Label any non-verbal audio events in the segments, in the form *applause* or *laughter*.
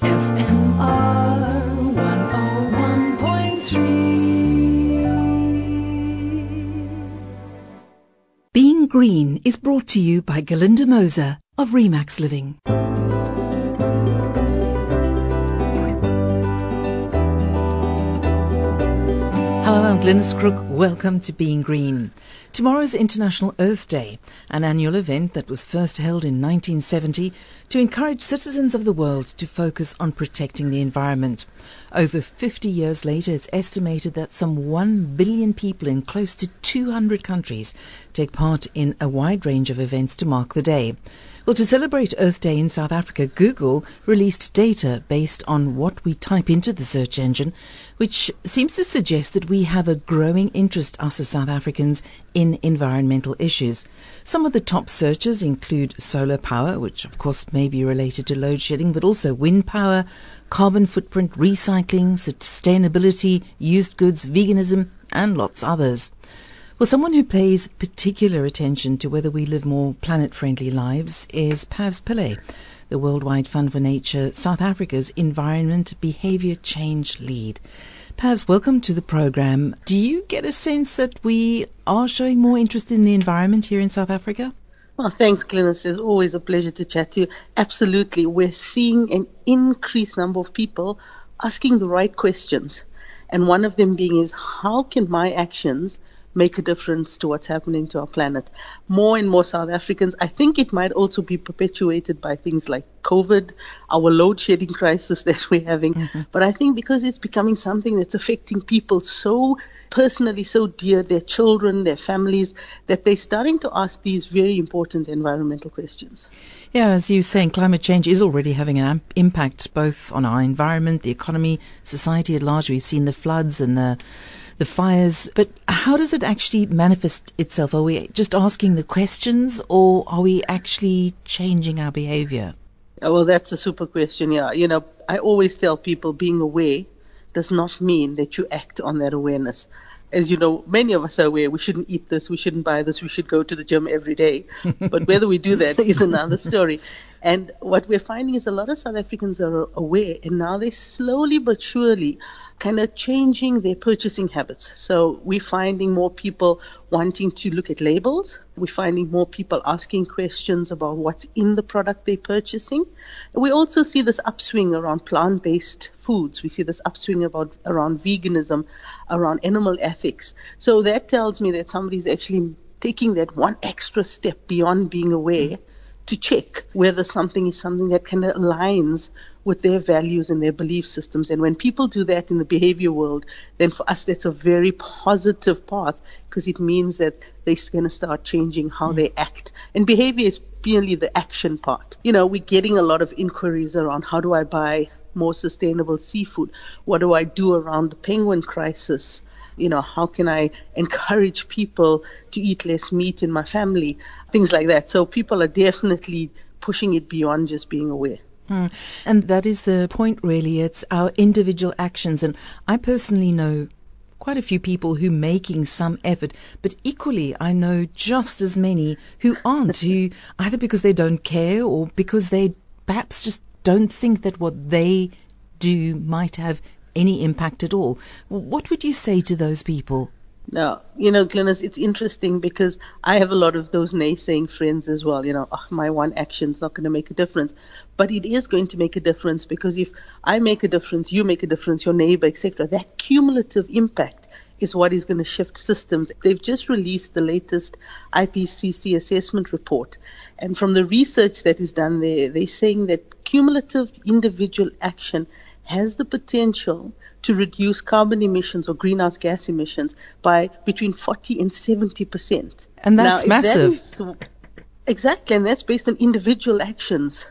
FMR 101.3. Being Green is brought to you by Galinda Moser of Remax Living. Hello, I'm Glynis Crook. Welcome to Being Green. Tomorrow's International Earth Day, an annual event that was first held in 1970 to encourage citizens of the world to focus on protecting the environment. Over 50 years later, it's estimated that some 1 billion people in close to 200 countries take part in a wide range of events to mark the day. Well, to celebrate Earth Day in South Africa, Google released data based on what we type into the search engine, which seems to suggest that we have a growing interest, us as South Africans, in environmental issues. Some of the top searches include solar power, which of course may be related to load shedding, but also wind power, carbon footprint, recycling, sustainability, used goods, veganism, and lots others. Well, someone who pays particular attention to whether we live more planet friendly lives is Pavs Pillay, the Worldwide Fund for Nature South Africa's Environment Behaviour Change Lead. Pavs, welcome to the program. Do you get a sense that we are showing more interest in the environment here in South Africa? Well, thanks, Glynis. It's always a pleasure to chat to you. Absolutely. We're seeing an increased number of people asking the right questions. And one of them being is, how can my actions make a difference to what's happening to our planet. More and more South Africans, I think it might also be perpetuated by things like COVID, our load shedding crisis *laughs* that we're having. Mm-hmm. But I think because it's becoming something that's affecting people so personally so dear, their children, their families, that they're starting to ask these very important environmental questions. Yeah, as you're saying, climate change is already having an impact both on our environment, the economy, society at large. We've seen the floods and the the fires. But how does it actually manifest itself? Are we just asking the questions or are we actually changing our behavior? well, that's a super question. Yeah. You know, I always tell people being aware does not mean that you act on that awareness. As you know, many of us are aware we shouldn't eat this, we shouldn't buy this, we should go to the gym every day. *laughs* but whether we do that is another story. And what we're finding is a lot of South Africans are aware, and now they slowly but surely kind of changing their purchasing habits. So we're finding more people wanting to look at labels. We're finding more people asking questions about what's in the product they're purchasing. We also see this upswing around plant-based foods. We see this upswing about around veganism, around animal ethics. So that tells me that somebody's actually taking that one extra step beyond being aware to check whether something is something that kind of aligns with their values and their belief systems. And when people do that in the behavior world, then for us, that's a very positive path because it means that they're going to start changing how mm. they act. And behavior is purely the action part. You know, we're getting a lot of inquiries around how do I buy more sustainable seafood? What do I do around the penguin crisis? You know, how can I encourage people to eat less meat in my family? Things like that. So people are definitely pushing it beyond just being aware. Mm. And that is the point, really. It's our individual actions. And I personally know quite a few people who making some effort, but equally I know just as many who aren't, who *laughs* either because they don't care or because they perhaps just don't think that what they do might have any impact at all. What would you say to those people? Now, you know, Glynis, it's interesting because I have a lot of those naysaying friends as well. You know, oh, my one action's not going to make a difference, but it is going to make a difference because if I make a difference, you make a difference, your neighbor, etc., that cumulative impact is what is going to shift systems. They've just released the latest IPCC assessment report, and from the research that is done there, they're saying that cumulative individual action has the potential to reduce carbon emissions or greenhouse gas emissions by between 40 and 70 percent. And that's now, massive. That is, exactly, and that's based on individual actions.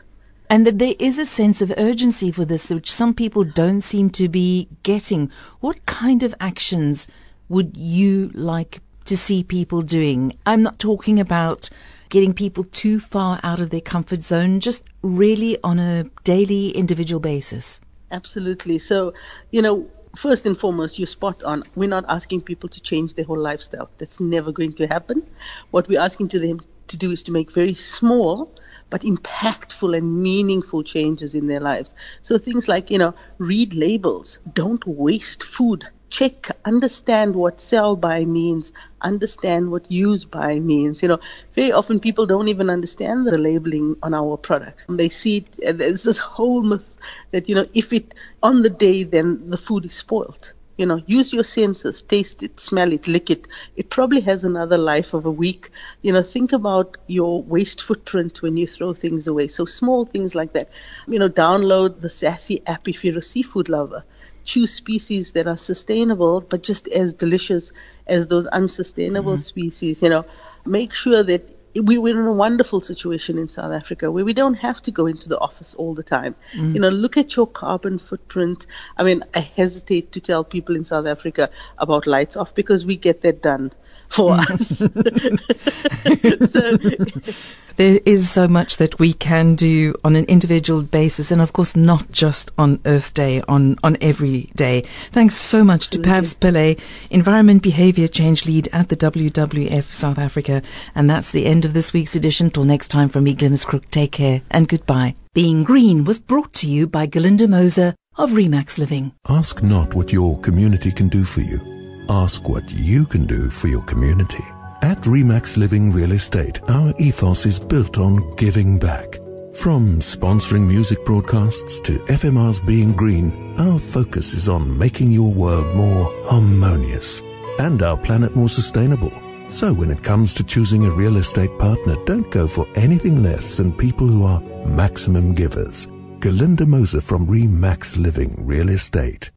And that there is a sense of urgency for this, which some people don't seem to be getting. What kind of actions would you like to see people doing? I'm not talking about getting people too far out of their comfort zone, just really on a daily individual basis. Absolutely. So, you know, first and foremost, you're spot on. We're not asking people to change their whole lifestyle. That's never going to happen. What we're asking to them to do is to make very small but impactful and meaningful changes in their lives. So things like, you know, read labels, don't waste food check, understand what sell by means, understand what use by means. You know, very often people don't even understand the labeling on our products. And They see it, there's this whole myth that, you know, if it on the day, then the food is spoiled. You know, use your senses, taste it, smell it, lick it. It probably has another life of a week. You know, think about your waste footprint when you throw things away. So small things like that. You know, download the SASSI app if you're a seafood lover choose species that are sustainable but just as delicious as those unsustainable mm-hmm. species. You know, make sure that we, we're in a wonderful situation in South Africa where we don't have to go into the office all the time. Mm. You know, look at your carbon footprint. I mean, I hesitate to tell people in South Africa about lights off because we get that done for mm. us. *laughs* so, there is so much that we can do on an individual basis and of course not just on Earth Day, on, on every day. Thanks so much to Pavs Pillay, Environment Behavior Change Lead at the WWF South Africa. And that's the end of this week's edition. Till next time from me, Glynis Crook, take care and goodbye. Being Green was brought to you by Galinda Moser of Remax Living. Ask not what your community can do for you. Ask what you can do for your community. At Remax Living Real Estate, our ethos is built on giving back. From sponsoring music broadcasts to FMR's Being Green, our focus is on making your world more harmonious and our planet more sustainable. So when it comes to choosing a real estate partner, don't go for anything less than people who are maximum givers. Galinda Moser from Remax Living Real Estate.